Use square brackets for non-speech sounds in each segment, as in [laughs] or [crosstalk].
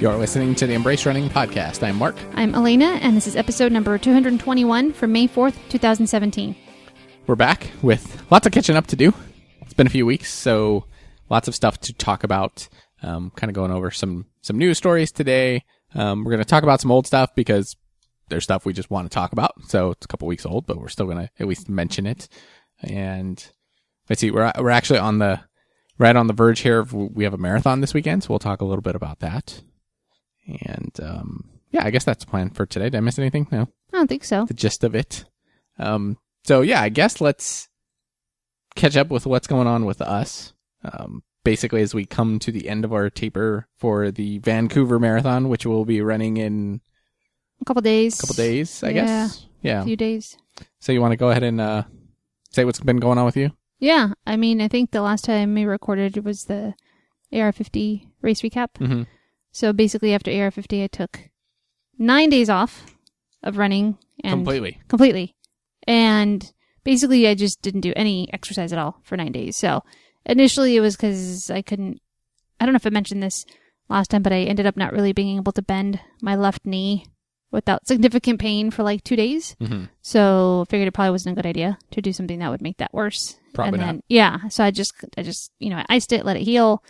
You're listening to the Embrace Running Podcast. I'm Mark. I'm Elena, and this is episode number 221 for May 4th, 2017. We're back with lots of catching up to do. It's been a few weeks, so lots of stuff to talk about. Um, kind of going over some some news stories today. Um, we're going to talk about some old stuff because there's stuff we just want to talk about. So it's a couple weeks old, but we're still going to at least mention it. And let's see, we're we're actually on the right on the verge here. Of, we have a marathon this weekend, so we'll talk a little bit about that. And um, yeah, I guess that's the plan for today. Did I miss anything? No, I don't think so. the gist of it. Um, so yeah, I guess let's catch up with what's going on with us. Um, basically, as we come to the end of our taper for the Vancouver Marathon, which we'll be running in A couple days. a couple days, I Yeah. guess. Yeah. A few days. So you want to go ahead and uh, say what's been going on with you? Yeah, I mean, I think the last time we recorded was the AR50 race recap. Mm-hmm. So basically, after AR50, I took nine days off of running and Completely. completely. And basically, I just didn't do any exercise at all for nine days. So initially, it was because I couldn't. I don't know if I mentioned this last time, but I ended up not really being able to bend my left knee without significant pain for like two days. Mm-hmm. So figured it probably wasn't a good idea to do something that would make that worse. Probably and not. then, Yeah. So I just, I just, you know, I iced it, let it heal.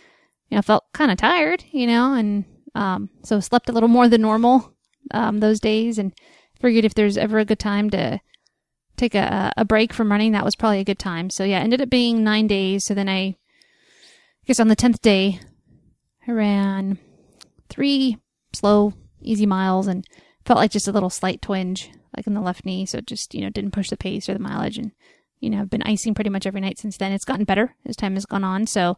You know, felt kind of tired, you know, and um, so slept a little more than normal um, those days, and figured if there's ever a good time to take a, a break from running, that was probably a good time. So yeah, ended up being nine days. So then I, I guess on the tenth day, I ran three slow, easy miles, and felt like just a little slight twinge, like in the left knee. So just you know didn't push the pace or the mileage, and you know I've been icing pretty much every night since then. It's gotten better as time has gone on. So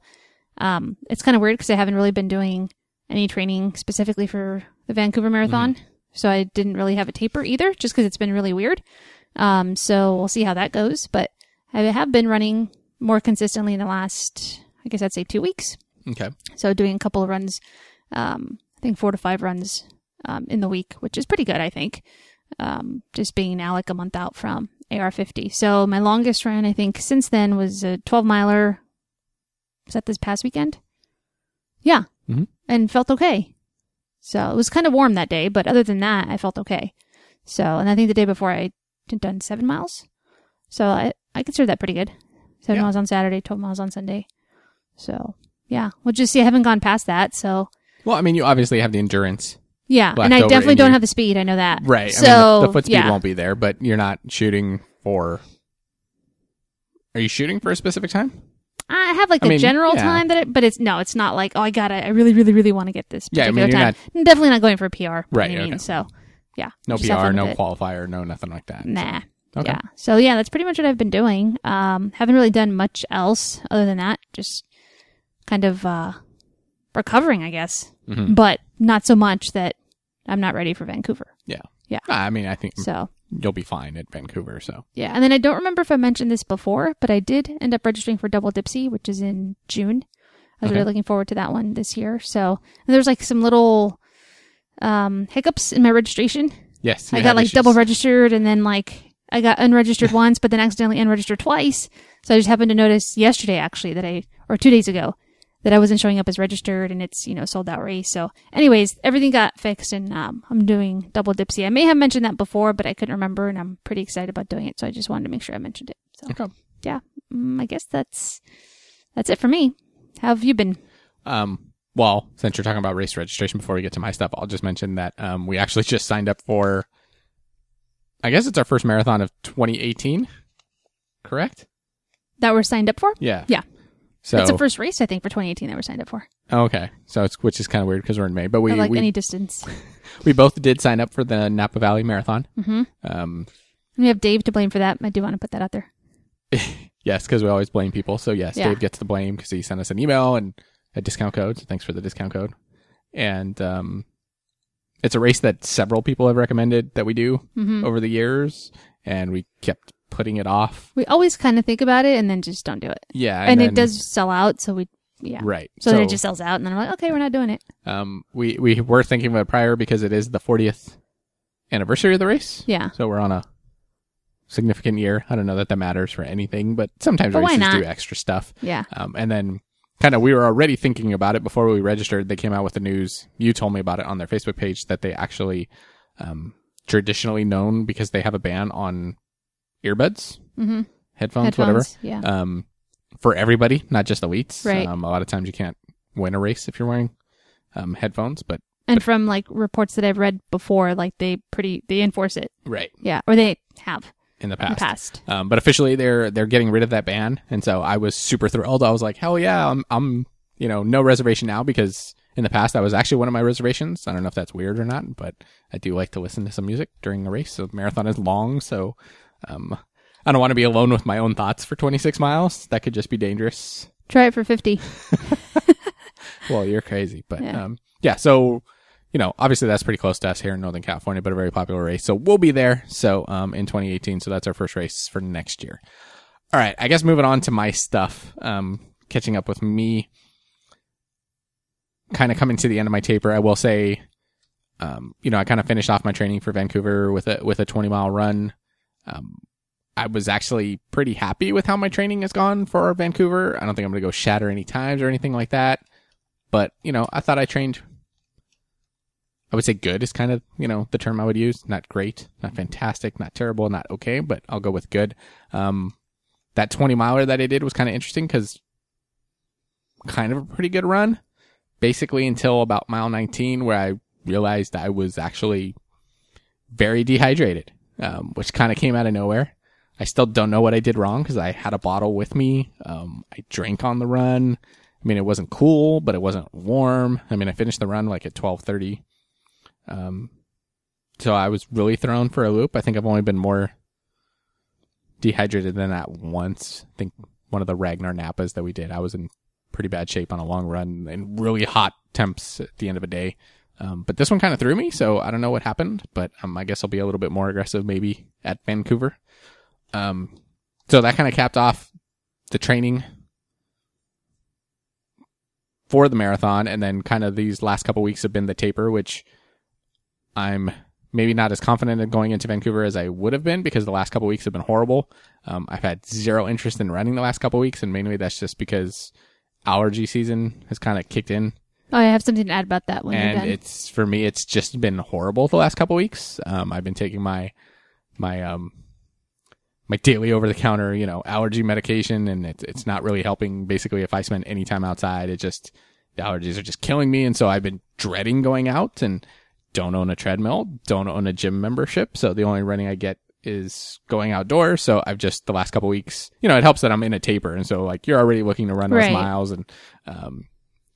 um, it's kind of weird because I haven't really been doing any training specifically for the Vancouver Marathon. So I didn't really have a taper either, just because it's been really weird. Um, so we'll see how that goes. But I have been running more consistently in the last, I guess I'd say two weeks. Okay. So doing a couple of runs, um, I think four to five runs um, in the week, which is pretty good, I think. Um, just being now like a month out from AR50. So my longest run, I think, since then was a 12 miler. Was that this past weekend? Yeah. Mhm. And felt okay. So it was kind of warm that day, but other than that, I felt okay. So, and I think the day before I had done seven miles. So I, I consider that pretty good. Seven Yeah. miles on Saturday, 12 miles on Sunday. So yeah, we'll just see. I haven't gone past that. So Well, I mean, you obviously have the endurance, yeah, and I definitely in don't have the speed. I know that. right? So I mean, the, the foot speed yeah. won't be there, but you're not shooting for. Are you shooting for a specific time? I have like I a mean, general yeah. time that, it, but it's no, it's not like oh, I gotta, I really, really, really want to get this Yeah, I particular mean, time. I'm definitely not going for a PR. Right, any okay. means, So yeah, No PR, no it. qualifier, no nothing like that. Nah. Okay. Yeah. So yeah, that's pretty much what I've been doing. Um, haven't really done much else other than that. Just kind of uh, recovering, I guess, Mhm. but not so much that I'm not ready for Vancouver. Yeah. Yeah. I mean, I think So you'll be fine at Vancouver. So yeah, and then I don't remember if I mentioned this before, but I did end up registering for Double Dipsea, which is in June. I was Okay. really looking forward to that one this year. So there's like some little um, hiccups in my registration. yes, I got like issues. double registered, and then like I got unregistered [laughs] once, but then accidentally unregistered twice. So I just happened to notice yesterday, actually, that I or two days ago, that I wasn't showing up as registered, and it's you know sold out race. So, anyways, everything got fixed, and um, I'm doing double Dipsea. I may have mentioned that before, but I couldn't remember, and I'm pretty excited about doing it. So I just wanted to make sure I mentioned it. So Okay. yeah, mm, I guess that's that's it for me. How have you been? Um, well, since you're talking about race registration, before we get to my stuff, I'll just mention that um, we actually [laughs] just signed up for. I guess it's our first marathon of 2018. Correct? That we're signed up for? Yeah. Yeah. So it's the first race I think for 2018 that we're signed up for. okay, so it's which is kind of weird because we're in May, but we like we, any distance. [laughs] we both did sign up for the Napa Valley Marathon. hmm Um, We have Dave to blame for that. I do want to put that out there. [laughs] yes, because we always blame people. So yes, Yeah. Dave gets the blame because he sent us an email and a discount code. So thanks for the discount code. And um, it's a race that several people have recommended that we do hmm over the years, and we kept putting it off. We always kind of think about it and then just don't do it. Yeah, And, then- it does sell out, so we yeah. right. So, then it just sells out, and then I'm like, okay, we're not doing it. um, we we were thinking about prior because it is the 40th anniversary of the race. Yeah. So we're on a significant year. I don't know that that matters for anything, but sometimes But races do extra stuff. Yeah. Um, and then kind of we were already thinking about it before we registered. They came out with the news. You told me about it on their Facebook page that they actually um, traditionally known because they have a ban on earbuds, Mm-hmm. headphones, Headphones. whatever, Yeah. um, for everybody, not just elites. Right. Um, a lot of times you can't win a race if you're wearing um, headphones, but and from like reports that I've read before, like they pretty they enforce it. right Yeah, or they have in the in the past. past. Um, but officially, they're they're getting rid of that ban, and so I was super thrilled. I was like, hell yeah, I'm I'm you know no reservation now because in the past that was actually one of my reservations. I don't know if that's weird or not, but I do like to listen to some music during a race. So the marathon is long, so um, I don't want to be alone with my own thoughts for 26 miles. That could just be dangerous. Try it for fifty. [laughs] [laughs] Well, you're crazy, but Yeah. um, yeah. So you know, obviously that's pretty close to us here in Northern California, but a very popular race. So we'll be there. So um, in 2018, so that's our first race for next year. All right, I guess moving on to my stuff. Um, catching up with me, kind of coming to the end of my taper. I will say, um, you know, I kind of finished off my training for Vancouver with a with a 20 mile run. Um, I was actually pretty happy with how my training has gone for Vancouver. I don't think I'm going to go shatter any times or anything like that. But, you know, I thought I trained I would say good is kind of, you know, the term I would use. Not great, not fantastic, not terrible, not okay, but I'll go with good. Um, that 20 miler that I did was kind of interesting because kind of a pretty good run. Basically until about mile 19 where I realized I was actually very dehydrated, um, which kind of came out of nowhere. I still don't know what I did wrong because I had a bottle with me. Um, I drank on the run. I mean, it wasn't cool, but it wasn't warm. I mean, I finished the run like at 1230. Um, so I was really thrown for a loop. I think I've only been more dehydrated than that once. I think one of the Ragnar Napas that we did, I was in pretty bad shape on a long run and really hot temps at the end of a day. Um, but this one kind of threw me, so I don't know what happened, but um, I guess I'll be a little bit more aggressive maybe at Vancouver. Um, so that kind of capped off the training for the marathon, and then kind of these last couple weeks have been the taper, which I'm maybe not as confident in going into Vancouver as I would have been because the last couple weeks have been horrible. Um, I've had zero interest in running the last couple weeks, and mainly that's just because allergy season has kind of kicked in Oh, I have something to add about that when you're and done. it's for me it's just been horrible the last couple weeks. Um i've been taking my my um my daily over the counter you know allergy medication and it's it's not really helping. Basically if i spend any time outside it just the allergies are just killing me. And so i've been dreading going out and don't own a treadmill don't own a gym membership. So the only running i get is going outdoors. So i've just the last couple weeks you know it helps that i'm in a taper. And so like you're already looking to run those Right. miles and um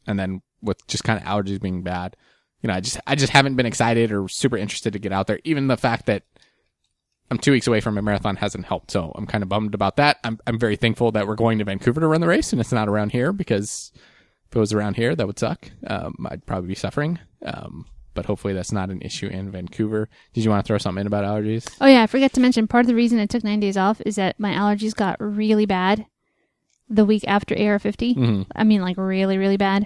and then with just kind of allergies being bad, you know, I just I just haven't been excited or super interested to get out there. Even the fact that I'm two weeks away from a marathon hasn't helped, so I'm kind of bummed about that. I'm I'm very thankful that we're going to Vancouver to run the race and it's not around here because if it was around here, that would suck. Um, I'd probably be suffering. Um, but hopefully that's not an issue in Vancouver. Did you want to throw something in about allergies? Oh yeah, I forgot to mention part of the reason I took nine days off is that my allergies got really bad the week after AR50. Mm-hmm. I mean, like really, really bad,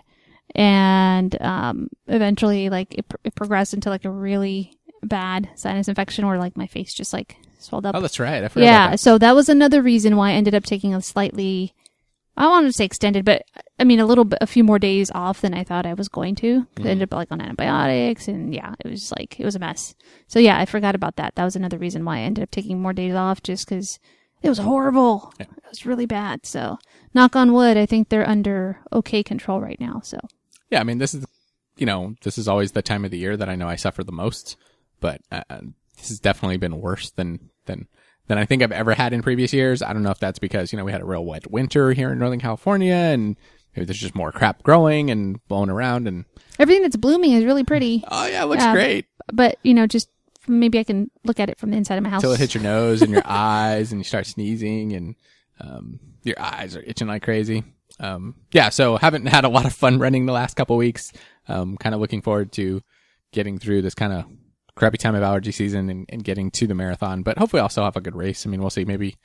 and um, eventually, like it, it progressed into like a really bad sinus infection where like my face just like swelled up. Oh, that's right. I forgot yeah, about so that was another reason why I ended up taking a slightly. I wanted to say extended, but I mean a little bit, a few more days off than I thought I was going to. 'Cause I ended up like on antibiotics, and yeah, it was like it was a mess. So yeah, I forgot about that. That was another reason why I ended up taking more days off, just because it was horrible. Yeah. It was really bad. So knock on wood, I think they're under okay control right now. So Yeah, I mean, this is, you know, this is always the time of the year that I know I suffer the most, but uh, this has definitely been worse than than than I think I've ever had in previous years. I don't know if that's because you know we had a real wet winter here in Northern California, and maybe there's just more crap growing and blowing around, and everything that's blooming is really pretty, oh yeah, it looks Yeah. great but you know, just maybe I can look at it from the inside of my house. until it hits your nose and your [laughs] eyes, and you start sneezing, and um, your eyes are itching like crazy. Um, yeah, so haven't had a lot of fun running the last couple weeks. Um, kind of looking forward to getting through this kind of crappy time of allergy season and, and getting to the marathon. But hopefully, I'll still have a good race. I mean, we'll see. Maybe,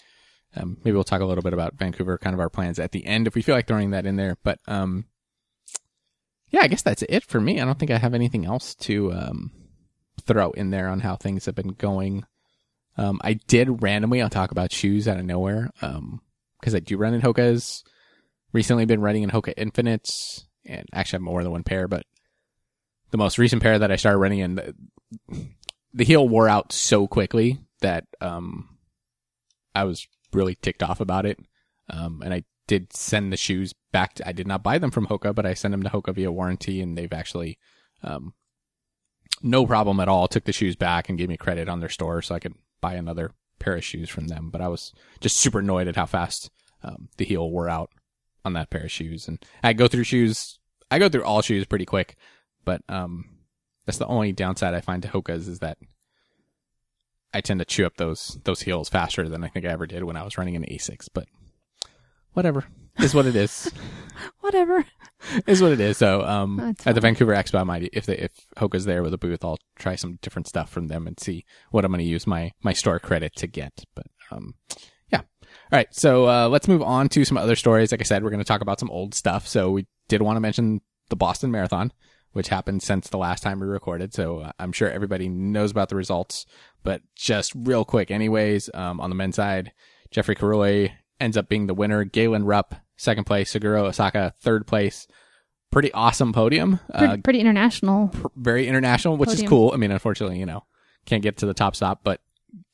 um, maybe we'll talk a little bit about Vancouver, kind of our plans at the end if we feel like throwing that in there. But um, yeah, I guess that's it for me. I don't think I have anything else to um, throw in there on how things have been going. Um, I did randomly, I'll talk about shoes out of nowhere. Um, cause I do run in Hoka's. Recently been running in Hoka Infinites, and actually I have more than one pair, but the most recent pair that I started running in, the, the heel wore out so quickly that um, I was really ticked off about it. Um, and I did send the shoes back. To, I did not buy them from Hoka, but I sent them to Hoka via warranty, and they've actually, um, no problem at all, took the shoes back and gave me credit on their store so I could buy another pair of shoes from them. But I was just super annoyed at how fast um, the heel wore out on that pair of shoes. And I go through shoes, I go through all shoes pretty quick, but um, that's the only downside I find to Hoka's is that I tend to chew up those those heels faster than I think I ever did when I was running an Asics. But whatever is what it is. [laughs] Whatever. is what it is. So um, at the Vancouver Expo, I might if they if Hoka's there with a booth, I'll try some different stuff from them and see what I'm going to use my my store credit to get. But um. All right. So uh, let's move on to some other stories. Like I said, we're going to talk about some old stuff. So we did want to mention the Boston Marathon, which happened since the last time we recorded. So uh, I'm sure everybody knows about the results. But just real quick, anyways, um, on the men's side, Geoffrey Kirui ends up being the winner. Galen Rupp, second place. Suguru Osako, third place. Pretty awesome podium. Pretty, Uh, pretty international. pr- very international, which is cool. I mean, unfortunately, you know, can't get to the top stop, but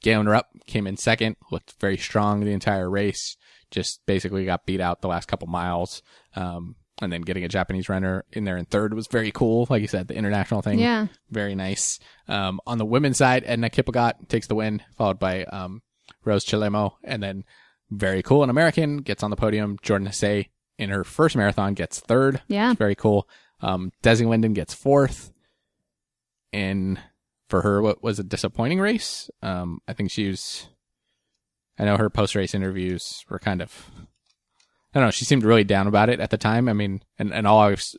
Galen Rupp came in second, looked very strong the entire race. Just basically got beat out the last couple miles. Um, and then getting a Japanese runner in there in third was very cool. Like you said, the international thing Yeah. very nice. Um, on the women's side, Edna Kiplagat takes the win, followed by um, Rose Chelimo, and then very cool. An American gets on the podium. Jordan Hasay in her first marathon gets third. Yeah. It's very cool. Um, Desi Linden gets fourth. And for her, what was a disappointing race. Um, I think she was. I know her post race interviews were kind of. I don't know. She seemed really down about it at the time. I mean, and, and all I was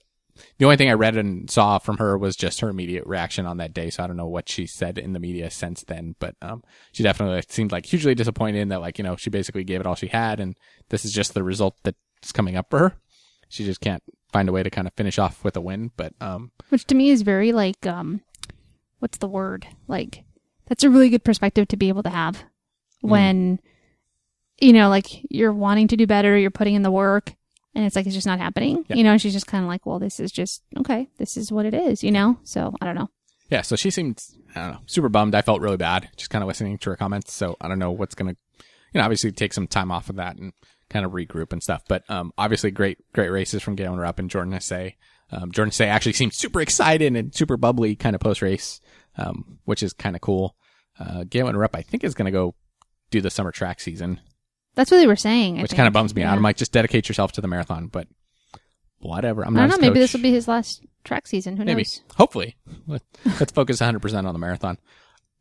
the only thing I read and saw from her was just her immediate reaction on that day. So I don't know what she said in the media since then, but um, she definitely seemed like hugely disappointed in that, like you know, she basically gave it all she had, and this is just the result that's coming up for her. She just can't find a way to kind of finish off with a win. But um, Which to me is very like, um, what's the word? Like, that's a really good perspective to be able to have when, you know, like you're wanting to do better, you're putting in the work, and it's like it's just not happening. Yeah. You know, and she's just kind of like, well, this is just okay. This is what it is. You know. So I don't know. yeah, so she seemed I don't know super bummed. I felt really bad just kind of listening to her comments. So I don't know what's gonna, you know, obviously take some time off of that and kind of regroup and stuff. But um, obviously great great races from Galen Rupp and Jordan Hasay. Um, Jordan Hasay actually seemed super excited and super bubbly kind of post race, um, which is kind of cool. Uh, Galen Rupp I think is gonna go do the summer track season, That's what they were saying. I which think. kind of bums me out. I'm like, just dedicate yourself to the marathon, but whatever. I'm I don't know. Maybe this will be his last track season. Who Maybe. knows? Hopefully. Let- Let's focus 100% on the marathon.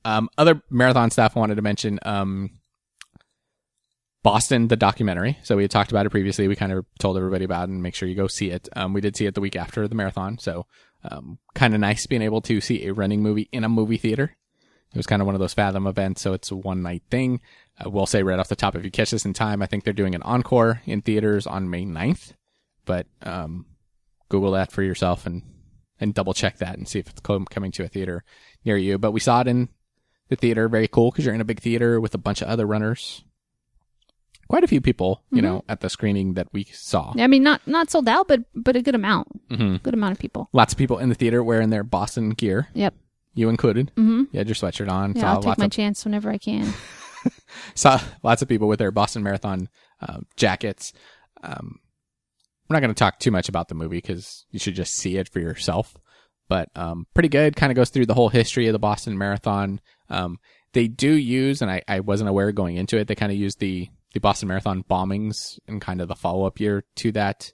Um, other marathon stuff I wanted to mention. Um, Boston, the documentary. So we had talked about it previously. We kind of told everybody about it and make sure you go see it. Um, we did see it the week after the marathon. So, um, kind of nice being able to see a running movie in a movie theater. It was kind of one of those Fathom events. So it's a one night thing. I will say right off the top, if you catch this in time, I think they're doing an encore in theaters on May 9th. But, um, Google that for yourself and and double check that and see if it's coming to a theater near you. But we saw it in the theater. Very cool because you're in a big theater with a bunch of other runners. Quite a few people, you know, at the screening that we saw. I mean, not not sold out, but but a good amount. hmm Good amount of people. Lots of people in the theater wearing their Boston gear, Yep. you included. Mm-hmm. You had your sweatshirt on. Yeah, saw I'll take my of chance whenever I can. [laughs] saw lots of people with their Boston Marathon uh, jackets. Um, we're not going to talk too much about the movie because you should just see it for yourself. But um, pretty good. Kind of goes through the whole history of the Boston Marathon. Um, they do use, and I, I wasn't aware going into it, they kind of use the the Boston Marathon bombings and kind of the follow up year to that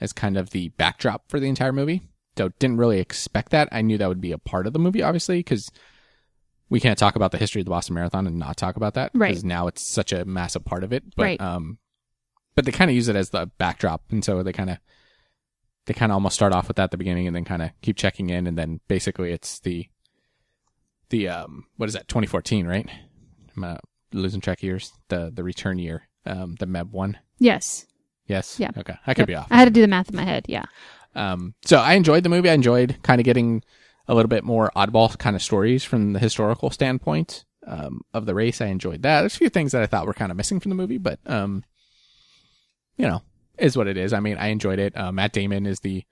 as kind of the backdrop for the entire movie. So didn't really expect that. I knew that would be a part of the movie, obviously, because we can't talk about the history of the Boston Marathon and not talk about that Right. because now it's such a massive part of it. But Right. um, but they kind of use it as the backdrop, and so they kind of they kind of almost start off with that at the beginning, and then kind of keep checking in, and then basically it's the the um what is that 2014 right? I'm uh, losing track of years. The the return year, um, the Meb one. Yes. Yes. Yeah. Okay. I could Yep. be off. I had to do the math in my head. Yeah. Um, so I enjoyed the movie. I enjoyed kind of getting a little bit more oddball kind of stories from the historical standpoint um, of the race. I enjoyed that. There's a few things that I thought were kind of missing from the movie, but um, you know, is what it is. I mean, I enjoyed it. Uh, Matt Damon is the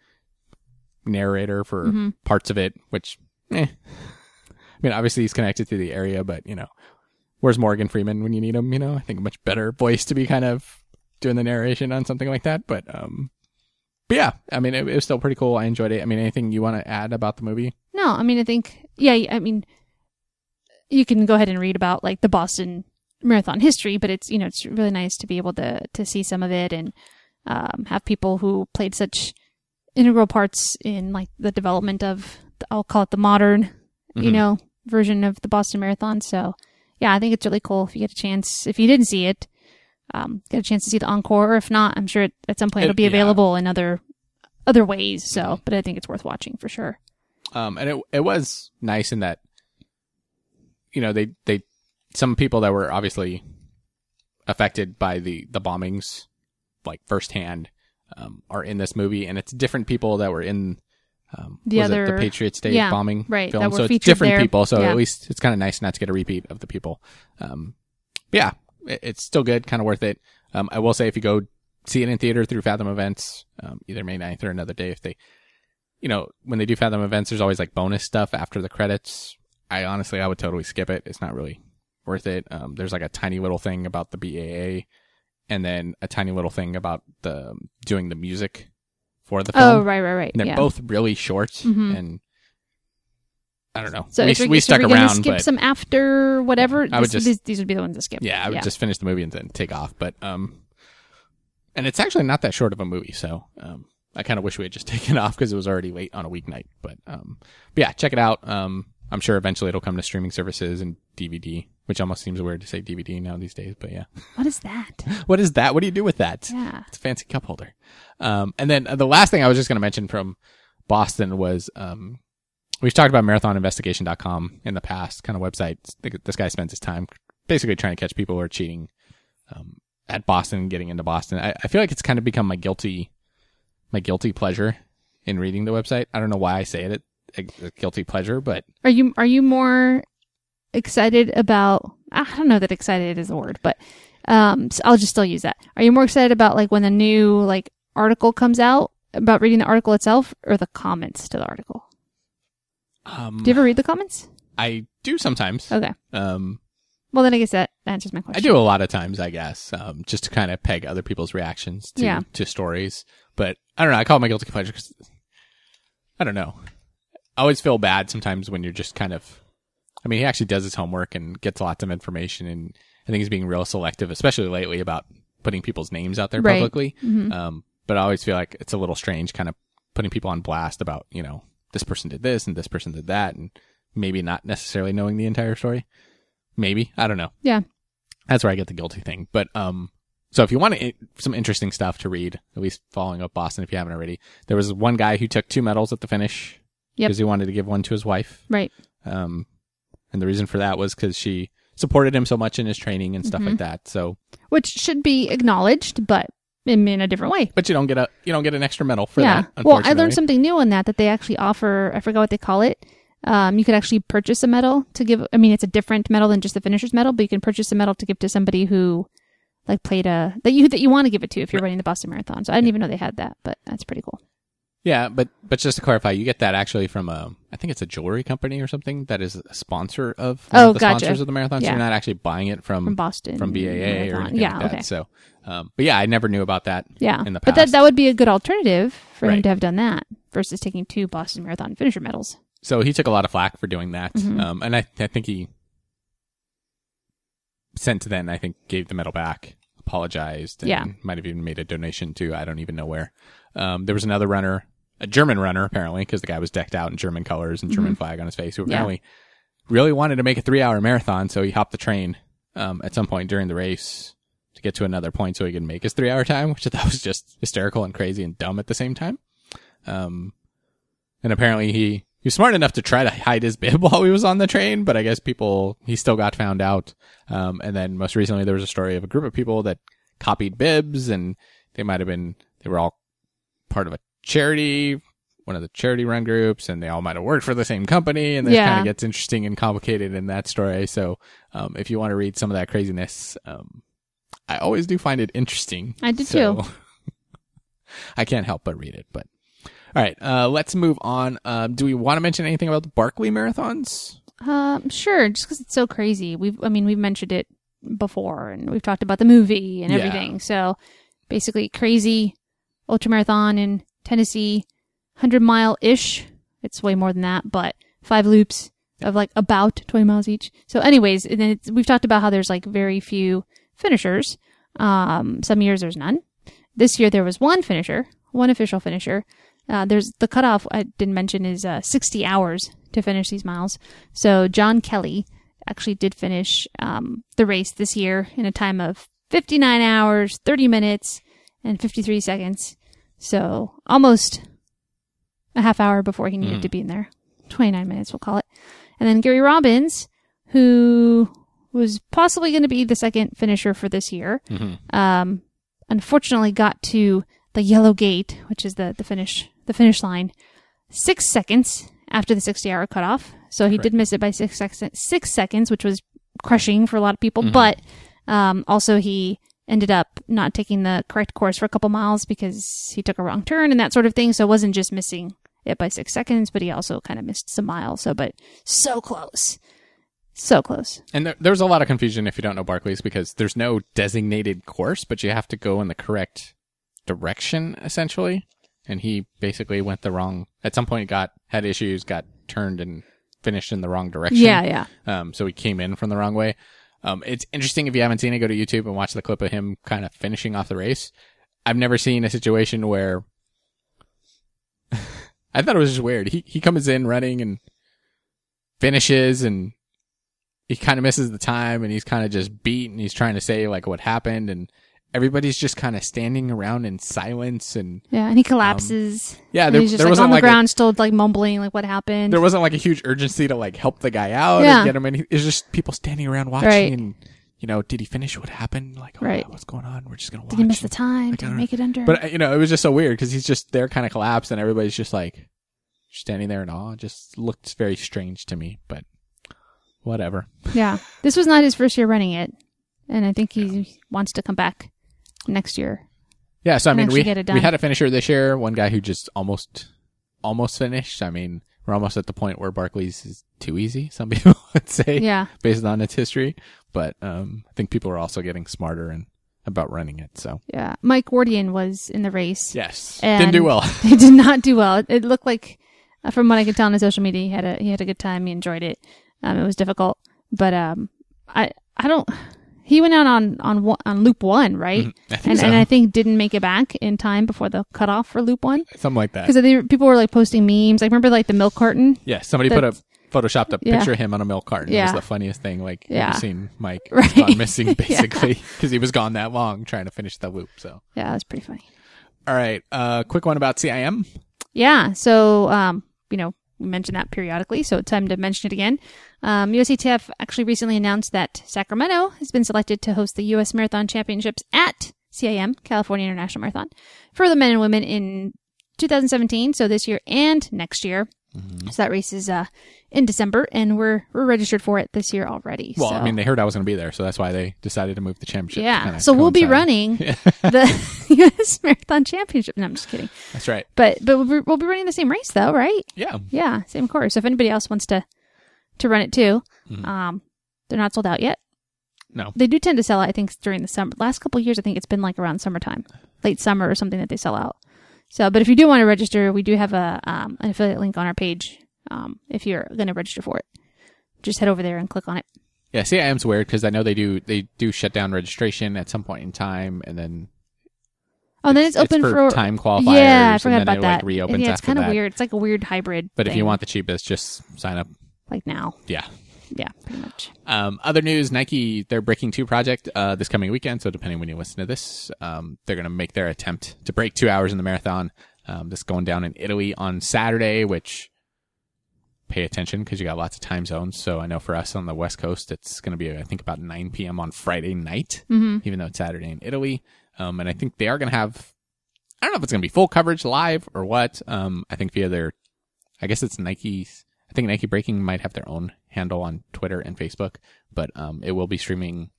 narrator for Mm-hmm. parts of it, which, eh. I mean, obviously he's connected to the area, but you know, where's Morgan Freeman when you need him? You know, I think a much better voice to be kind of doing the narration on something like that. But, um, but yeah, I mean, it, it was still pretty cool. I enjoyed it. I mean, anything you want to add about the movie? No, I mean, I think, yeah, I mean, you can go ahead and read about like the Boston Marathon history, but it's, you know, it's really nice to be able to, to see some of it and, um, have people who played such integral parts in like the development of, I'll call it the modern, you Mhm. know, version of the Boston Marathon. So yeah, I think it's really cool if you get a chance, if you didn't see it, um, get a chance to see the encore, or if not, I'm sure at some point It- it'll be yeah. available in other, other ways. So, but I think it's worth watching for sure. Um, and it it was nice in that, you know, they they some people that were obviously affected by the the bombings, like firsthand, um, are in this movie, and it's different people that were in. Um, The was it the Patriots Day yeah, bombing right, film? so it's different there. people. So Yeah. at least it's kind of nice not to get a repeat of the people. Um, yeah, it, it's still good, kind of worth it. Um, I will say if you go see it in theater through Fathom Events, um, either May 9th or another day, if they, you know, when they do Fathom Events, there's always like bonus stuff after the credits. I honestly, I would totally skip it. It's not really worth it. Um, there's like a tiny little thing about the BAA and then a tiny little thing about the doing the music for the film. Oh, right, right, right. And they're yeah. both really short Mhm. and I don't know. So we, we stuck gonna around, skip some after whatever. I would this- just- these, these would be the ones to skip. yeah, I would just finish the movie and then take off. But um, and it's actually not that short of a movie, so um, I kind of wish we had just [laughs] taken off because it was already late on a weeknight. But um, but yeah, check it out. Um, I'm sure eventually it'll come to streaming services and DVD, which almost seems weird to say DVD now these days. But yeah, [laughs] What is that? what is that? What do you do with that? Yeah. It's a fancy cup holder. Um, and then uh, the last thing I was just going to mention from Boston was, um, we've talked about marathoninvestigation.com in the past kind of website. This guy spends his time basically trying to catch people who are cheating, um, at Boston and getting into Boston. I, I feel like it's kind of become my guilty, my guilty pleasure in reading the website. I don't know why I say it, a guilty pleasure, but Are you are you more excited about? I don't know that excited is the word, but um, so I'll just still use that. Are you more excited about like when the new like article comes out about reading the article itself, or the comments to the article? um, Do you ever read the comments? I do sometimes. Okay. Um, Well, then I guess that answers my question. I do a lot of times, I guess, um, just to kind of peg other people's reactions to Yeah. to stories. But I don't know. I call it my guilty pleasure because I don't know. I always feel bad sometimes when you're just kind of. I mean, he actually does his homework and gets lots of information, and I think he's being real selective, especially lately about putting people's names out there Right. publicly. Mhm. Um, but I always feel like it's a little strange, kind of putting people on blast about you know this person did this and this person did that, and maybe not necessarily knowing the entire story. Maybe I don't know Yeah. that's where I get the guilty thing. But um, so if you want to, some interesting stuff to read, at least following up Boston if you haven't already, there was one guy who took two medals at the finish Yep. because he wanted to give one to his wife. Right. Um, and the reason for that was because she supported him so much in his training and stuff Mm-hmm. like that. So, Which should be acknowledged, but in, in a different way. but you don't get a you don't get an extra medal for yeah. that. Well, I learned something new on that that they actually offer. I forgot what they call it. Um, you could actually purchase a medal to give. I mean, it's a different medal than just the finisher's medal, but you can purchase a medal to give to somebody who, like, played a that you that you want to give it to if you're running the Boston Marathon. So I didn't even know they had that, but that's pretty cool. Yeah, but but just to clarify, you get that actually from a I think it's a jewelry company or something that is a sponsor of one Oh, of the gotcha. sponsors of the marathon. So Yeah. you're not actually buying it from From Boston, from BAA or anything Yeah. like that. okay. So, um, but yeah, I never knew about that. Yeah. in the past. But that that would be a good alternative for him to have done that versus taking two Boston Marathon finisher medals. So he took a lot of flack for doing that, Mhm. um, and I, I think he sent to then I think gave the medal back, apologized, and Yeah. might have even made a donation to I don't even know where. Um, there was another runner, a German runner apparently, because the guy was decked out in German colors and German flag on his face, who Mm-hmm. Yeah. apparently really wanted to make a three-hour marathon, so he hopped the train um, at some point during the race to get to another point so he could make his three-hour time, which I thought was just hysterical and crazy and dumb at the same time. Um, and apparently he he was smart enough to try to hide his bib [laughs] while he was on the train, but I guess people he still got found out. Um, and then most recently there was a story of a group of people that copied bibs, and they might have been they were all part of a charity, one of the charity run groups, and they all might have worked for the same company. And this Yeah. kind of gets interesting and complicated in that story. So um, if you want to read some of that craziness, um, I always do find it interesting. I did So- [laughs] I can't help but read it. But all right, uh, let's move on. Um, do we want to mention anything about the Barkley marathons? Um, sure, just because it's so crazy. We've, I mean, we've mentioned it before, and we've talked about the movie and Yeah. everything. So basically, crazy ultramarathon in Tennessee, hundred mile ish. It's way more than that, but five loops of like about twenty miles each. So, anyways, we've talked about how there's like very few finishers. Um, some years there's none. This year there was one finisher, one official finisher. Uh, there's the cutoff I didn't mention is uh, 60 hours to finish these miles. So John Kelly actually did finish um, the race this year in a time of 59 hours, 30 minutes, and 53 seconds. So almost a half hour before he needed to be in there. 29 minutes, we'll call it. And then Gary Robbins, who was possibly going to be the second finisher for this year, um, unfortunately got to the yellow gate, which is the, the finish the finish line, six seconds after the 60 hour cutoff. So he did miss it by six, seconds, six seconds, which was crushing for a lot of people. But um, also he ended up not taking the correct course for a couple miles because he took a wrong turn and that sort of thing. So it wasn't just missing it by six seconds, but he also kind of missed some miles. So, but so close. So close. And there, there's a lot of confusion if you don't know Barkleys because there's no designated course, but you have to go in the correct direction essentially. And he basically went the wrong. At some point, got had issues, got turned and finished in the wrong direction. Yeah, yeah. Um, so he came in from the wrong way. Um, it's interesting if you haven't seen it, go to YouTube and watch the clip of him kind of finishing off the race. I've never seen a situation where [laughs] I thought it was just weird. He he comes in running and finishes and he kind of misses the time and he's kind of just beat and he's trying to say like what happened and everybody's just kind of standing around in silence and Yeah, and he collapses. yeah, there, he's just there like wasn't on the like a, ground, still like mumbling, like what happened. there wasn't like a huge urgency to like help the guy out Yeah. and get him in. It's just people standing around watching Right. and you know, did he finish what happened? Like, oh, Right. yeah, what's going on? We're just gonna watch. Did he miss the time? I Did he make it under? But uh, you know, it was just so weird because he's just there, kind of collapsed, and everybody's just like standing there in awe. It just looked very strange to me, but whatever. yeah, this was not his first year running it, and I think he wants to come back next year. Yeah, so I mean, we get it done. we had a finisher this year. One guy who just almost almost finished. I mean, we're almost at the point where Barkleys is too easy. [laughs] Some people would say, Yeah, based on its history. But um, I think people are also getting smarter and about running it. So yeah. Mike Wardian was in the race. yes, didn't do well. [laughs] he did not do well. It looked like, uh, from what I could tell on his social media, he had a he had a good time. He enjoyed it. Um, it was difficult, but um, I I don't. He went out on on on loop one, right? I think And so. and I think didn't make it back in time before the cutoff for loop one Something like that. because people were like posting memes. Like remember like the milk carton. Yeah, somebody put a photoshopped a Yeah. picture of him on a milk carton. It Yeah. was the funniest thing. Like, Yeah. have seen Mike? [laughs] Right. Gone missing [laughs] basically because he was gone that long trying to finish the loop. So, Yeah, that's pretty funny. all right, uh, quick one about CIM. Yeah. So, um, you know, we mention that periodically, so it's time to mention it again. Um, USATF actually recently announced that Sacramento has been selected to host the U.S. Marathon Championships at CIM, California International Marathon, for the men and women in 2017, so this year and next year. So that race is uh, in December, and we're we're registered for it this year already. Well, so. I mean, they heard I was going to be there, so that's why they decided to move the championship. yeah. So we'll be coincide. running [laughs] the [laughs] U.S. Marathon Championship. No, I'm just kidding. That's right. But but we'll be, we'll be running the same race though, right? Yeah. Yeah, same course. So if anybody else wants to to run it too, Mhm. um, they're not sold out yet. No. They do tend to sell out. I think during the summer. Last couple of years, I think it's been like around summertime, late summer or something that they sell out. So, but if you do want to register, we do have a um, an affiliate link on our page. Um, if you're going to register for it, just head over there and click on it. Yeah, CIM's weird because I know they do they do shut down registration at some point in time, and then Oh, then it's, open for, for, time qualifiers. Yeah, I forgot about it, that. Like, reopens yeah, it's kind of weird. It's like a weird hybrid. But if you want the cheapest, just sign up. like now, Yeah. Yeah, pretty much. Um, other news: Nike, their Breaking Two project uh, this coming weekend. So depending when you listen to this, um, they're going to make their attempt to break two hours in the marathon. Um, this going down in Italy on Saturday, which pay attention because you got lots of time zones. So I know for us on the West Coast, it's going to be I think about 9 p.m. on Friday night, Mm-hmm. even though it's Saturday in Italy. Um, and I think they are going to have. I don't know if it's going to be full coverage live or what. Um, I think via their, I guess it's Nike's. I think Nike Breaking might have their own handle on Twitter and Facebook, but um, it will be streaming,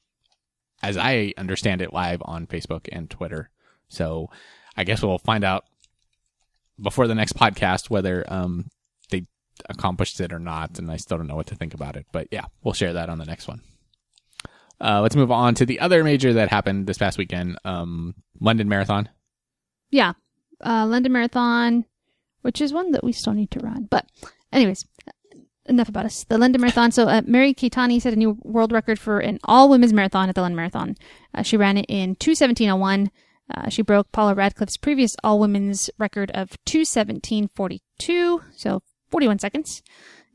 as I understand it, live on Facebook and Twitter. So I guess we'll find out before the next podcast whether um, they accomplished it or not, and I still don't know what to think about it. But yeah, we'll share that on the next one. Uh, let's move on to the other major that happened this past weekend, um, London Marathon. Yeah. Uh, London Marathon, which is one that we still need to run. But, anyways, enough about us. The London Marathon. So, uh, Mary Keitany set a new world record for an all women's marathon at the London Marathon. Uh, she ran it in 217.01. Uh, she broke Paula Radcliffe's previous all women's record of 217.42. So, 41 seconds.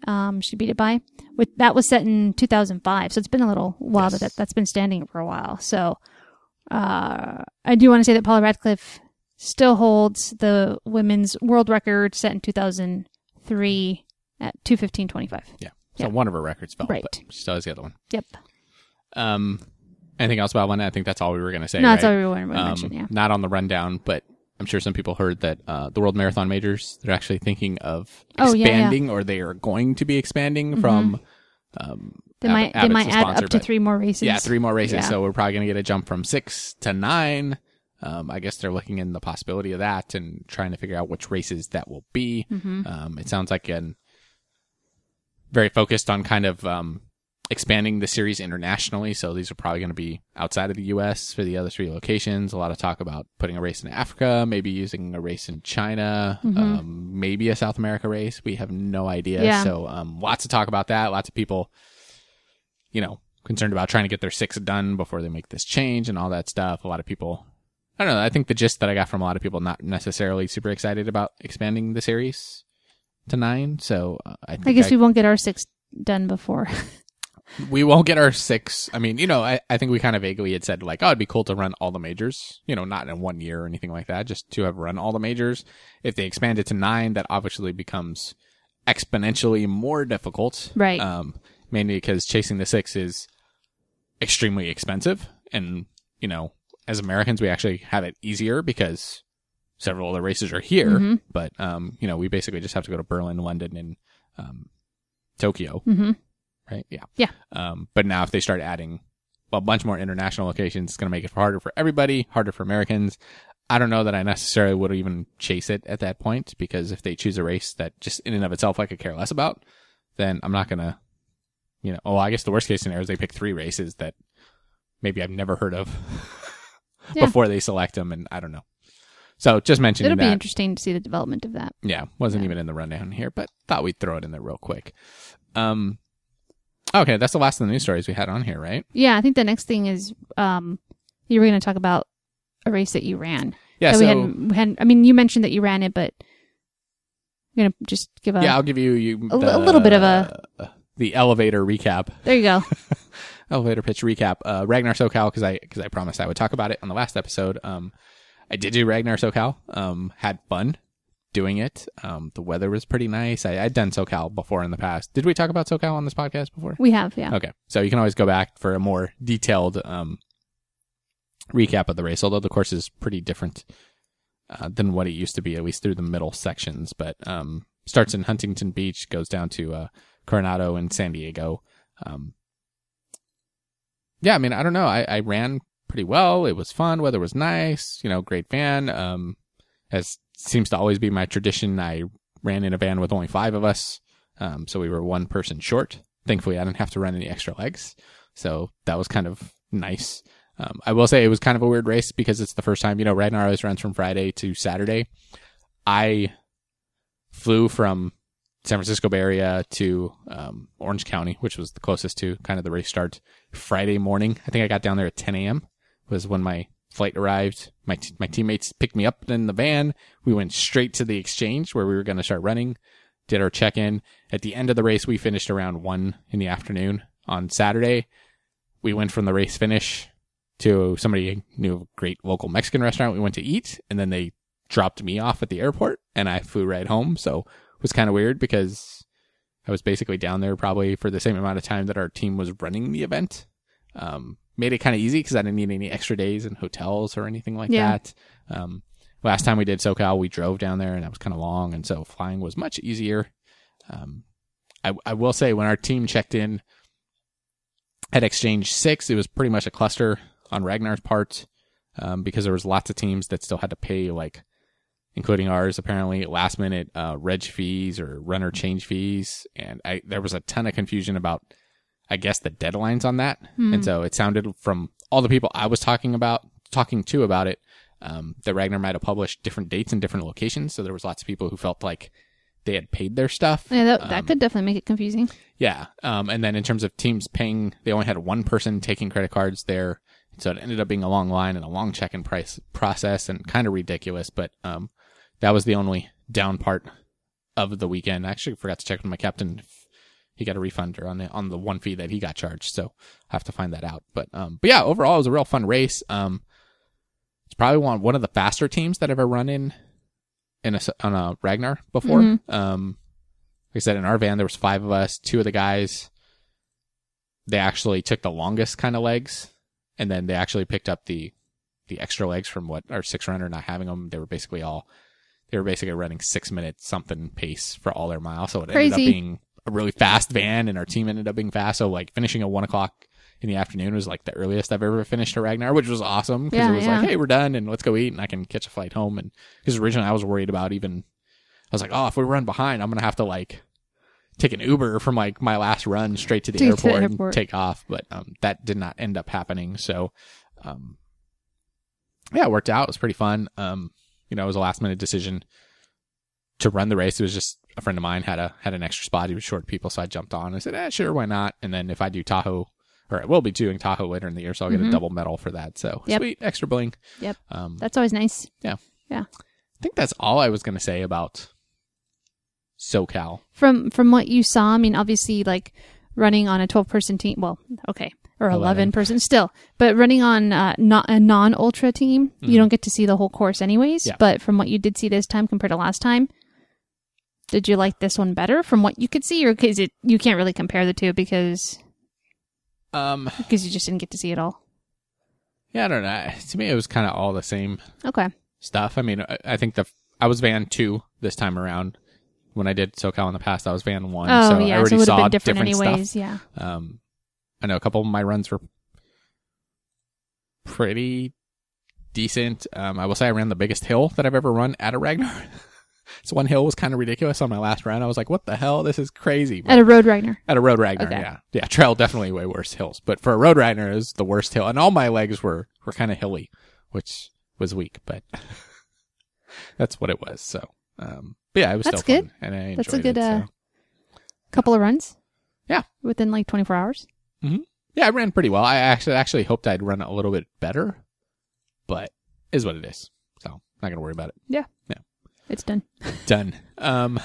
Um, she beat it by. With that was set in 2005, so it's been a little while Yes. that that's been standing for a while. So, uh, I do want to say that Paula Radcliffe still holds the women's world record set in 2003 at 215.25. Yeah. So Yeah. one of her records fell, Right. but she still has the other one. Yep. Um, anything else about one? I think that's all we were going to say. no, that's all we wanted to um, mention. Yeah. Not on the rundown, but I'm sure some people heard that uh, the World Marathon Majors they're actually thinking of Oh, yeah, yeah. expanding, or they are going to be expanding from. Um, They might they might add sponsor, up to three more races. Yeah, three more races. So we're probably going to get a jump from six to nine. Um, I guess they're looking in the possibility of that and trying to figure out which races that will be. Mm-hmm. Um, it sounds like an very focused on kind of um, expanding the series internationally. So these are probably going to be outside of the U.S. for the other three locations. A lot of talk about putting a race in Africa, maybe using a race in China, um, maybe a South America race. We have no idea. Mm-hmm. Yeah. So um, lots of talk about that. Lots of people, you know, concerned about trying to get their six done before they make this change and all that stuff. A lot of people. I don't know. I think the gist that I got from a lot of people not necessarily super excited about expanding the series to nine. So uh, I, think I guess we won't get our six done before. [laughs] we won't get our six. I mean, you know, I, I think we kind of vaguely had said like, oh, it'd be cool to run all the majors, you know, not in one year or anything like that, just to have run all the majors. If they expand it to nine, that obviously becomes exponentially more difficult. Right. Um, mainly because chasing the six is extremely expensive. And, you know, as Americans, we actually have it easier because several other races are here. Mhm. But, um, you know, we basically just have to go to Berlin, London, and, um, Tokyo hmm right? Yeah. Yeah. Um, but now if they start adding a bunch more international locations, it's going to make it harder for everybody, harder for Americans. I don't know that I necessarily would even chase it at that point because if they choose a race that just in and of itself I could care less about, then I'm not going to, you know, oh, I guess the worst case scenario is they pick three races that maybe I've never heard of [laughs] Yeah. before they select them. And I don't know. So just mentioning It'll that. be interesting to see the development of that. Yeah, wasn't Yeah. even in the rundown here, but thought we'd throw it in there real quick. Um, okay, that's the last of the news stories we had on here, right? Yeah, I think the next thing is um, you were going to talk about a race that you ran. Yeah, so we hadn't, we hadn't. I mean, you mentioned that you ran it, but I'm gonna just give a. yeah, I'll give you you a li- a little bit of a the elevator recap, There you go. [laughs] elevator pitch recap. Uh, Ragnar SoCal because I because I promised I would talk about it on the last episode. Um, I did do Ragnar SoCal. Um, had fun doing it. Um, the weather was pretty nice. I, I'd done SoCal before in the past. Did we talk about SoCal on this podcast before? We have, yeah. Okay. So you can always go back for a more detailed um, recap of the race, although the course is pretty different uh, than what it used to be, at least through the middle sections. But um, starts in Huntington Beach, goes down to uh, Coronado and San Diego. Um, yeah, I mean, I don't know. I, I ran pretty well. It was fun. Weather was nice. You know, great van. Um, as seems to always be my tradition, I ran in a van with only five of us. Um, so we were one person short. Thankfully, I didn't have to run any extra legs. So that was kind of nice. Um, I will say it was kind of a weird race because it's the first time, you know, Ragnar always runs from Friday to Saturday. I flew from San Francisco Bay Area to um, Orange County, which was the closest to kind of the race start Friday morning. I think I got down there at 10 a.m. was when my flight arrived. My t- my teammates picked me up in the van. We went straight to the exchange where we were going to start running. Did our check in. At the end of the race, we finished around one in the afternoon on Saturday. We went from the race finish to somebody knew a great local Mexican restaurant. We went to eat, and then they dropped me off at the airport, and I flew right home. So it was kind of weird because I was basically down there probably for the same amount of time that our team was running the event. Um, made it kind of easy because I didn't need any extra days in hotels or anything like Yeah. that. Um, last time we did SoCal, we drove down there, and that was kind of long, and so flying was much easier. Um, I, I will say when our team checked in at Exchange Six, it was pretty much a cluster on Ragnar's part. um, because there was lots of teams that still had to pay like, including ours apparently last minute uh, reg fees or runner change fees, and I there was a ton of confusion about, I guess the deadlines on that, and so it sounded from all the people I was talking about talking to about it, um, that Ragnar might have published different dates in different locations, so there was lots of people who felt like they had paid their stuff. Yeah, that, that could definitely make it confusing. Yeah. Um, and then in terms of teams paying, they only had one person taking credit cards there. So it ended up being a long line and a long check-in price process and kind of ridiculous. But, um, that was the only down part of the weekend. I actually forgot to check with my captain he got a refund on the, on the one fee that he got charged. So I have to find that out. But, um, but yeah, overall it was a real fun race. Um, it's probably one, one of the faster teams that I've ever run in, in a, on a Ragnar before. Um, like I said, in our van, there was five of us. Two of the guys, they actually took the longest kind of legs, and then they actually picked up the the extra legs from what our six runner not having them. They were basically all they were basically running six minutes something pace for all their miles. So it ended up being a really fast van, and our team ended up being fast. So like finishing at one o'clock in the afternoon was like the earliest I've ever finished a Ragnar, which was awesome because Yeah, it was yeah. like, hey, we're done, and let's go eat, and I can catch a flight home. And because originally I was worried about even I was like, oh, if we run behind, I'm gonna have to like take an Uber from like my last run straight to the get [laughs] to the airport, airport. and take off. But um, that did not end up happening. So, um, yeah, it worked out. It was pretty fun. Um, you know, it was a last minute decision to run the race. It was just a friend of mine had a had an extra spot. He was short people, so I jumped on. I said, eh, sure, why not? And then if I do Tahoe. Or I will be doing Tahoe later in the year, so I'll get a double medal for that. So Mm-hmm. Yep. sweet, extra bling. Yep. Um, That's always nice. Yeah. Yeah. I think that's all I was going to say about SoCal. From from what you saw, I mean, obviously, like running on a twelve person team. Well, okay, or Eleven. eleven person still, but running on uh, not a non ultra team, you don't get to see the whole course anyways. Mm-hmm. Yeah. But from what you did see this time compared to last time, did you like this one better from what you could see, or because it you can't really compare the two because Um, because you just didn't get to see it all? yeah, I don't know. To me, it was kind of all the same Okay, stuff. I mean, I, I think the I was van two this time around. When I did SoCal in the past, I was van one. oh so I yeah, already so it would have saw been different, stuff. anyways. Yeah, Um, I know a couple of my runs were pretty decent. Um, I will say I ran the biggest hill that I've ever run at a Ragnar. [laughs] so one hill was kind of ridiculous on my last run. I was like, "What the hell? This is crazy." But at a road Ragnar. at a road Ragnar, Okay. yeah, yeah. Trail definitely way worse hills, but for a road Ragnar, it was the worst hill, and all my legs were were kind of hilly, which was weak, but [laughs] that's what it was. So, um, but yeah, it was That's still good. fun, and I enjoyed That's a good, it. uh, so. Couple of runs. Yeah. within like twenty four hours. Yeah, I ran pretty well. I actually actually hoped I'd run a little bit better, but is what it is. So not gonna worry about it. It's done. Done. Um,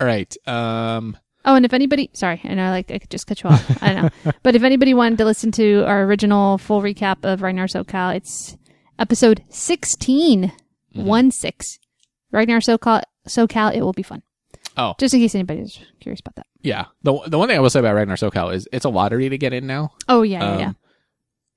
all right. Um, Oh, and if anybody, sorry, I know, like I could just cut you off. I don't know, [laughs] but if anybody wanted to listen to our original full recap of Ragnar SoCal, it's episode 16, Mm-hmm. one six. Ragnar SoCal, SoCal, it will be fun. Oh. just in case anybody's curious about that. yeah. The the one thing I will say about Ragnar SoCal is it's a lottery to get in now. Oh yeah, yeah, Um, yeah.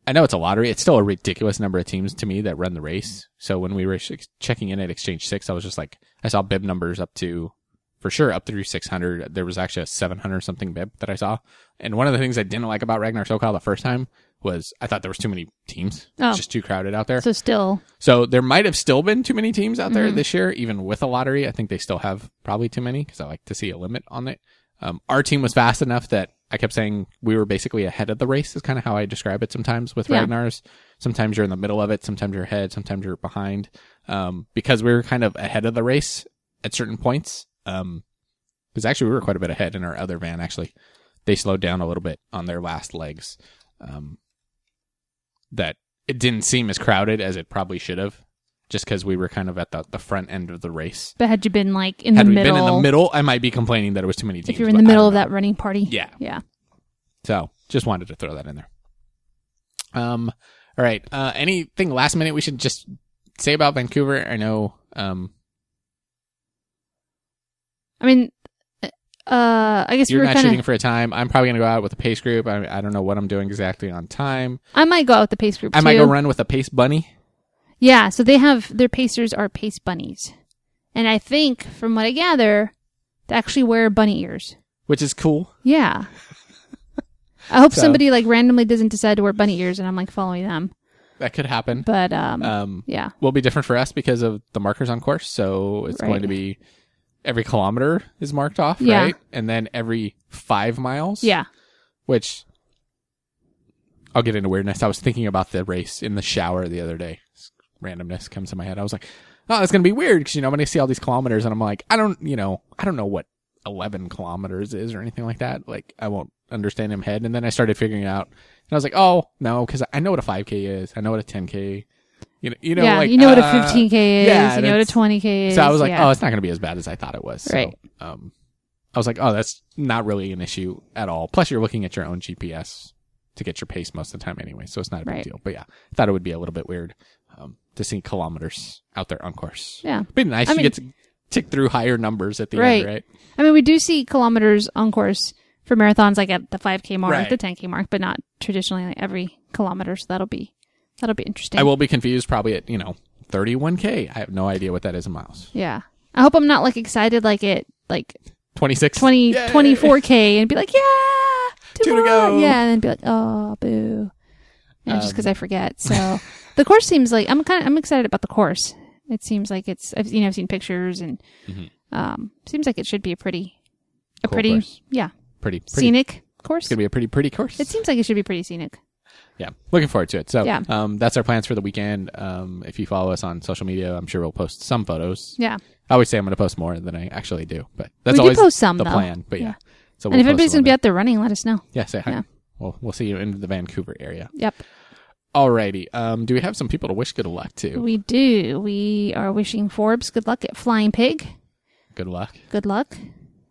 I know it's a lottery. It's still a ridiculous number of teams to me that run the race. So when we were checking in at Exchange Six, I was just like, I saw bib numbers up to, for sure, up through 600. There was actually a 700 something bib that I saw. And one of the things I didn't like about Ragnar SoCal the first time was I thought there was too many teams. Oh. It's just too crowded out there. So still, So there might have still been too many teams out Mm-hmm. there this year, even with a lottery. I think they still have probably too many because I like to see a limit on it. Um, our team was fast enough that I kept saying we were basically ahead of the race. Is kind of how I describe it sometimes with Yeah. Ragnars. Sometimes you're in the middle of it. Sometimes you're ahead. Sometimes you're behind. Um, because we were kind of ahead of the race at certain points. Um, because actually we were quite a bit ahead in our other van. Actually, they slowed down a little bit on their last legs. Um, that it didn't seem as crowded as it probably should have, just because we were kind of at the, the front end of the race. but had you been like in Had the we middle, been in the middle, I might be complaining that it was too many teams. if you're in the middle of know. that running party, Yeah. yeah. So just wanted to throw that in there. Um, all right. Uh, anything last minute we should just say about Vancouver? I know. Um, I mean, uh, I guess you're were not kind shooting for a time. I'm probably gonna go out with a pace group. I, I don't know what I'm doing exactly on time. I might go out with the pace group. I might go run with a pace bunny. Yeah, so they have their pacers are pace bunnies. And I think from what I gather, they actually wear bunny ears. which is cool. Yeah. [laughs] I hope So- somebody like randomly doesn't decide to wear bunny ears and I'm like following them. that could happen. But um, Um, yeah, will be different for us because of the markers on course. So it's Right. going to be every kilometer is marked off, Yeah. right? And then every five miles. yeah, Which I'll get into weirdness. I was thinking about the race in the shower the other day. Randomness comes to my head. I was like, oh, it's going to be weird because, you know, when I see all these kilometers and I'm like, I don't, you know, I don't know what 11 kilometers is or anything like that. Like, I won't understand in head. And then I started figuring out and I was like, oh, no, because I know what a 5K is. I know what a 10K, you know, you know, yeah. like, you know what a uh, 15k is. yeah, you know what a 20k is. so I was like, yeah. oh, it's not going to be as bad as I thought it was. So, Right. um, I was like, oh, that's not really an issue at all. Plus, you're looking at your own GPS to get your pace most of the time anyway, so it's not a big Right. deal. But yeah, I thought it would be a little bit weird um, to see kilometers out there on course. yeah. It'd be nice I to mean- get to tick through higher numbers at the Right. end, right? I mean, we do see kilometers on course for marathons, like at the 5k mark, Right. the 10k mark, but not traditionally like every kilometer. So that'll be that'll be interesting. I will be confused probably at you know 31k. I have no idea what that is in miles. Yeah. I hope I'm not like excited like it like 26, 20 Yay! 24k and be like, "Yeah, two, Two to go. Yeah, and then be like, "Oh, boo." Yeah, just Um, cuz I forget. So [laughs] the course seems like I'm kind of I'm excited about the course. It seems like it's I've you know I've seen pictures and Mhm. um seems like it should be a pretty a Cool pretty course. yeah, Pretty, pretty. scenic course. It's gonna be a pretty pretty course. It seems like it should be pretty scenic. yeah, looking forward to it. So, Yeah. um, that's our plans for the weekend. Um, if you follow us on social media, I'm sure we'll post some photos. Yeah. I always say I'm going to post more than I actually do, but that's We always post some, the though. plan. But yeah, Yeah. so and if anybody's going to be out there running, let us know. yeah, say hi. yeah. We'll we'll see you in the Vancouver area. Yep. Alrighty. Um, do we have some people to wish good luck to? We do. We are wishing Forbes good luck at Flying Pig. Good luck. Good luck.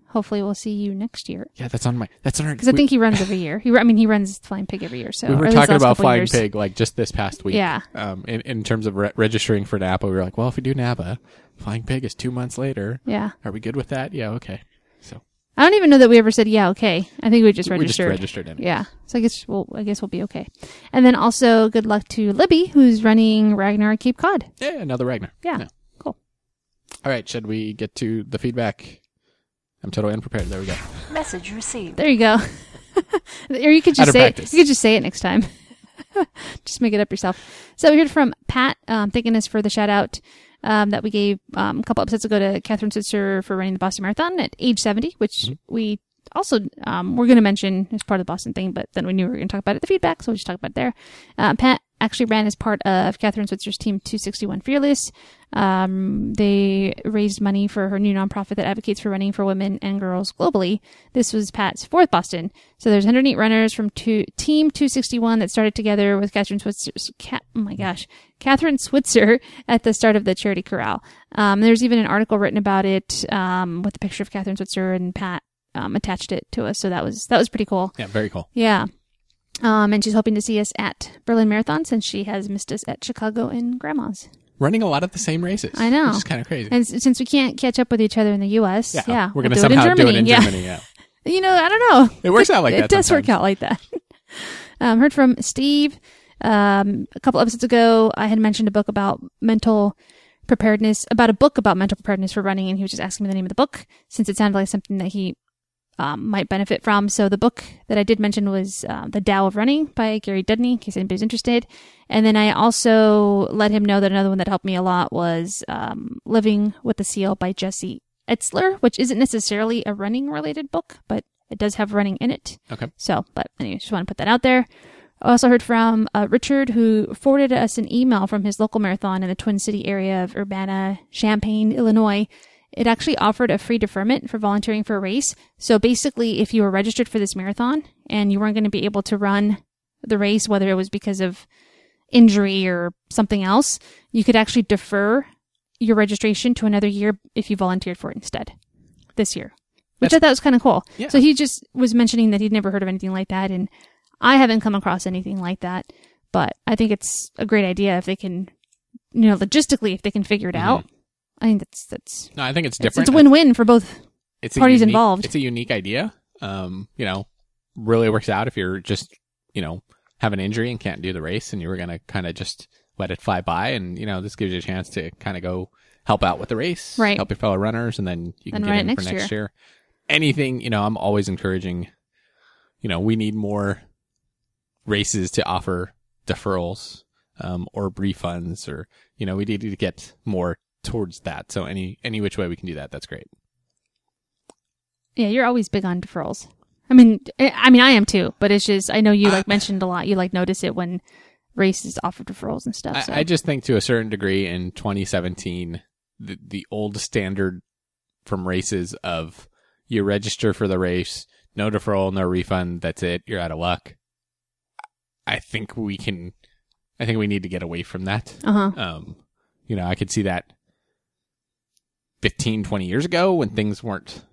Hopefully we'll see you next year. Yeah, that's on my. That's on our. Because I we- think he runs every year. He, I mean, he runs Flying Pig every year. So [laughs] we were talking about flying years. pig like just this past week. Yeah. Um, in in terms of re- registering for Napa, we were like, well, if we do Napa, flying pig is two months later. Yeah. Are we good with that? Yeah. Okay. So I don't even know that we ever said yeah, okay. I think we just registered. we just registered. registered in. Yeah. So I guess we'll I guess we'll be okay. And then also good luck to Libby, who's running Ragnar Cape Cod. Yeah. Another Ragnar. Yeah. Cool. All right. Should we get to the feedback? I'm totally unprepared. There we go. Message received. There you go. [laughs] or you could just of say it. You could just say it next time. [laughs] just make it up yourself. So we heard from Pat, um, thanking us for the shout out um, that we gave um, a couple episodes ago to Kathrine Switzer for running the Boston Marathon at age 70, which Mm-hmm. we also um, we're going to mention as part of the Boston thing, but then we knew we were going to talk about it the feedback, so we'll just talk about it there. Uh, Pat actually ran as part of Kathrine Switzer's team 261 Fearless. Um, they raised money for her new nonprofit that advocates for running for women and girls globally. This was Pat's fourth Boston. So there's 108 runners from two, Team 261 that started together with Kathrine Switzer. Cat, oh my gosh, Kathrine Switzer [laughs] at the start of the charity corral. Um, there's even an article written about it um, with a picture of Kathrine Switzer and Pat um, attached it to us. So that was that was pretty cool. Yeah. Very cool. Yeah. Um, and she's hoping to see us at Berlin Marathon since she has missed us at Chicago and Grandma's. Running a lot of the same races. I know. Which is kind of crazy. And s- since we can't catch up with each other in the U.S., yeah, We're gonna do somehow it in Germany. do it in yeah. Germany. Yeah. [laughs] You know, I don't know. It works out like it that. It does work out like that. [laughs] um, heard from Steve um, a couple episodes ago. I had mentioned a book about mental preparedness, about a book about mental preparedness for running, and he was just asking me the name of the book since it sounded like something that he um, might benefit from. So the book that I did mention was uh, The Tao of Running by Gary Dudney, in case anybody's interested. And then I also let him know that another one that helped me a lot was um, Living with the Seal by Jesse Itzler, which isn't necessarily a running related book, but it does have running in it. Okay. So, but anyway, just want to put that out there. I also heard from uh, Richard, who forwarded us an email from his local marathon in the Twin City area of Urbana, Champaign, Illinois. It actually offered a free deferment for volunteering for a race. So basically, if you were registered for this marathon and you weren't going to be able to run the race, whether it was because of injury or something else, you could actually defer your registration to another year if you volunteered for it instead this year, which I thought was kind of cool. Yeah. So he just was mentioning that he'd never heard of anything like that, and I haven't come across anything like that. But I think it's a great idea if they can, you know, logistically if they can figure it mm-hmm. out. I think that's that's No, I think it's it's, different. it's a win-win for both. it's parties unique- involved. It's a unique idea. Um, you know, really works out if you're just, you know, have an injury and can't do the race and you were going to kind of just let it fly by. And, you know, this gives you a chance to kind of go help out with the race, Right. help your fellow runners, and then you can And get it in next for next year. Anything, you know, I'm always encouraging, you know, we need more races to offer deferrals. um, or refunds, or you know, we need to get more towards that. So any any which way we can do that, that's great. Yeah, you're always big on deferrals. I mean, I I mean, I am too, but it's just I know you like mentioned a lot. You like notice it when races offer deferrals and stuff. I, So. I just think to a certain degree in 2017, the, the old standard from races of you register for the race, no deferral, no refund, that's it, you're out of luck. I think we can, I think we need to get away from that. uh huh. Um, you know, I could see that 15, 20 years ago when things weren't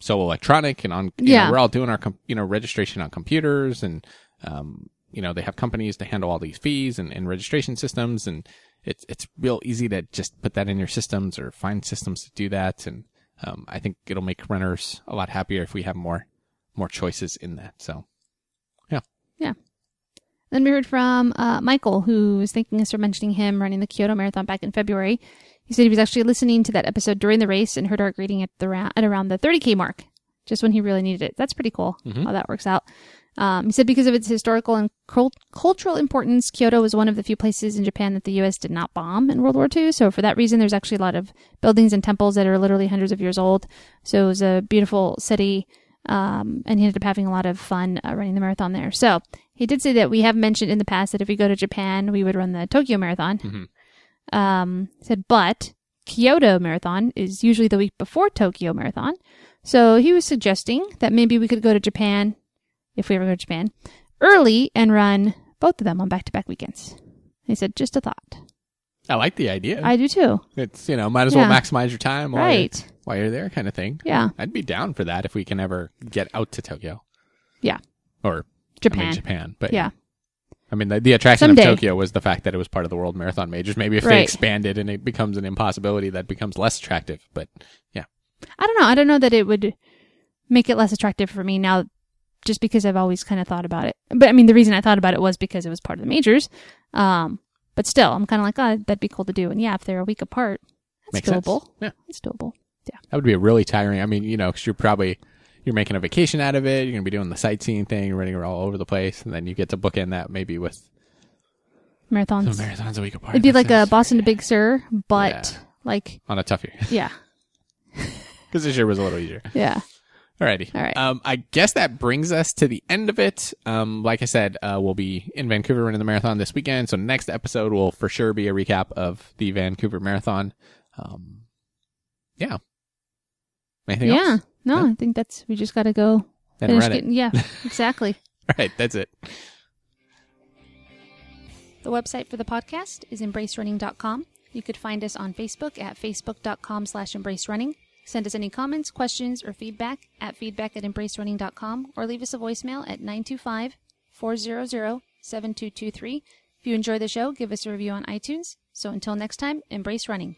so electronic and on, Yeah. know, we're all doing our, com- you know, registration on computers and, um, you know, they have companies to handle all these fees and, and registration systems and it's, it's real easy to just put that in your systems or find systems to do that. And, um, I think it'll make runners a lot happier if we have more, more choices in that. So, yeah. Yeah. Then we heard from uh, Michael, who was thanking us for mentioning him running the Kyoto Marathon back in February. He said he was actually listening to that episode during the race and heard our greeting at the ra- at around the 30k mark, just when he really needed it. That's pretty cool how that works out. Um, he said because of its historical and cult- cultural importance, Kyoto was one of the few places in Japan that the U.S. did not bomb in World War II. So for that reason, there's actually a lot of buildings and temples that are literally hundreds of years old. So it was a beautiful city. Um, and he ended up having a lot of fun uh, running the marathon there. So he did say that we have mentioned in the past that if we go to Japan, we would run the Tokyo Marathon. Mhm. Um, said, but Kyoto Marathon is usually the week before Tokyo Marathon. So he was suggesting that maybe we could go to Japan, if we ever go to Japan, early and run both of them on back to back weekends. He said, just a thought. I like the idea. I do too. it's, you know, might as well maximize your time while, Right. you're, while you're there kind of thing. Yeah. I'd be down for that if we can ever get out to Tokyo Yeah. or Japan. I mean Japan. But yeah. I mean the, the attraction Someday. of Tokyo was the fact that it was part of the World Marathon Majors. Maybe if they expanded and it becomes an impossibility, that becomes less attractive. But yeah, I don't know. I don't know that it would make it less attractive for me now, just because I've always kind of thought about it. But I mean, the reason I thought about it was because it was part of the majors. Um, but still, I'm kind of like, oh, that'd be cool to do. And yeah, if they're a week apart, that's makes sense. doable. Yeah, It's doable. Yeah, that would be a really tiring. I mean, you know, because you're probably you're making a vacation out of it. You're gonna be doing the sightseeing thing, you're running it all over the place, and then you get to book in that maybe with Marathons. marathons a week apart. It'd be like a. Boston to Big Sur, but Yeah. like, on a tough year [laughs] yeah, because this year was a little easier. yeah. Alrighty. All right. Um, I guess that brings us to the end of it. Um, like I said, uh, we'll be in Vancouver running the marathon this weekend. So next episode will for sure be a recap of the Vancouver Marathon. Um, yeah. Anything else? yeah. else? No, Yeah. I think that's, we just got to go Then finish run it. getting, yeah, [laughs] exactly. All right. That's it. The website for the podcast is embracerunning.com. You could find us on Facebook at facebook.com slash embracerunning. Send us any comments, questions, or feedback at feedback at embracerunning.com or leave us a voicemail at 925 400 7223. If you enjoy the show, give us a review on iTunes. So until next time, embrace running.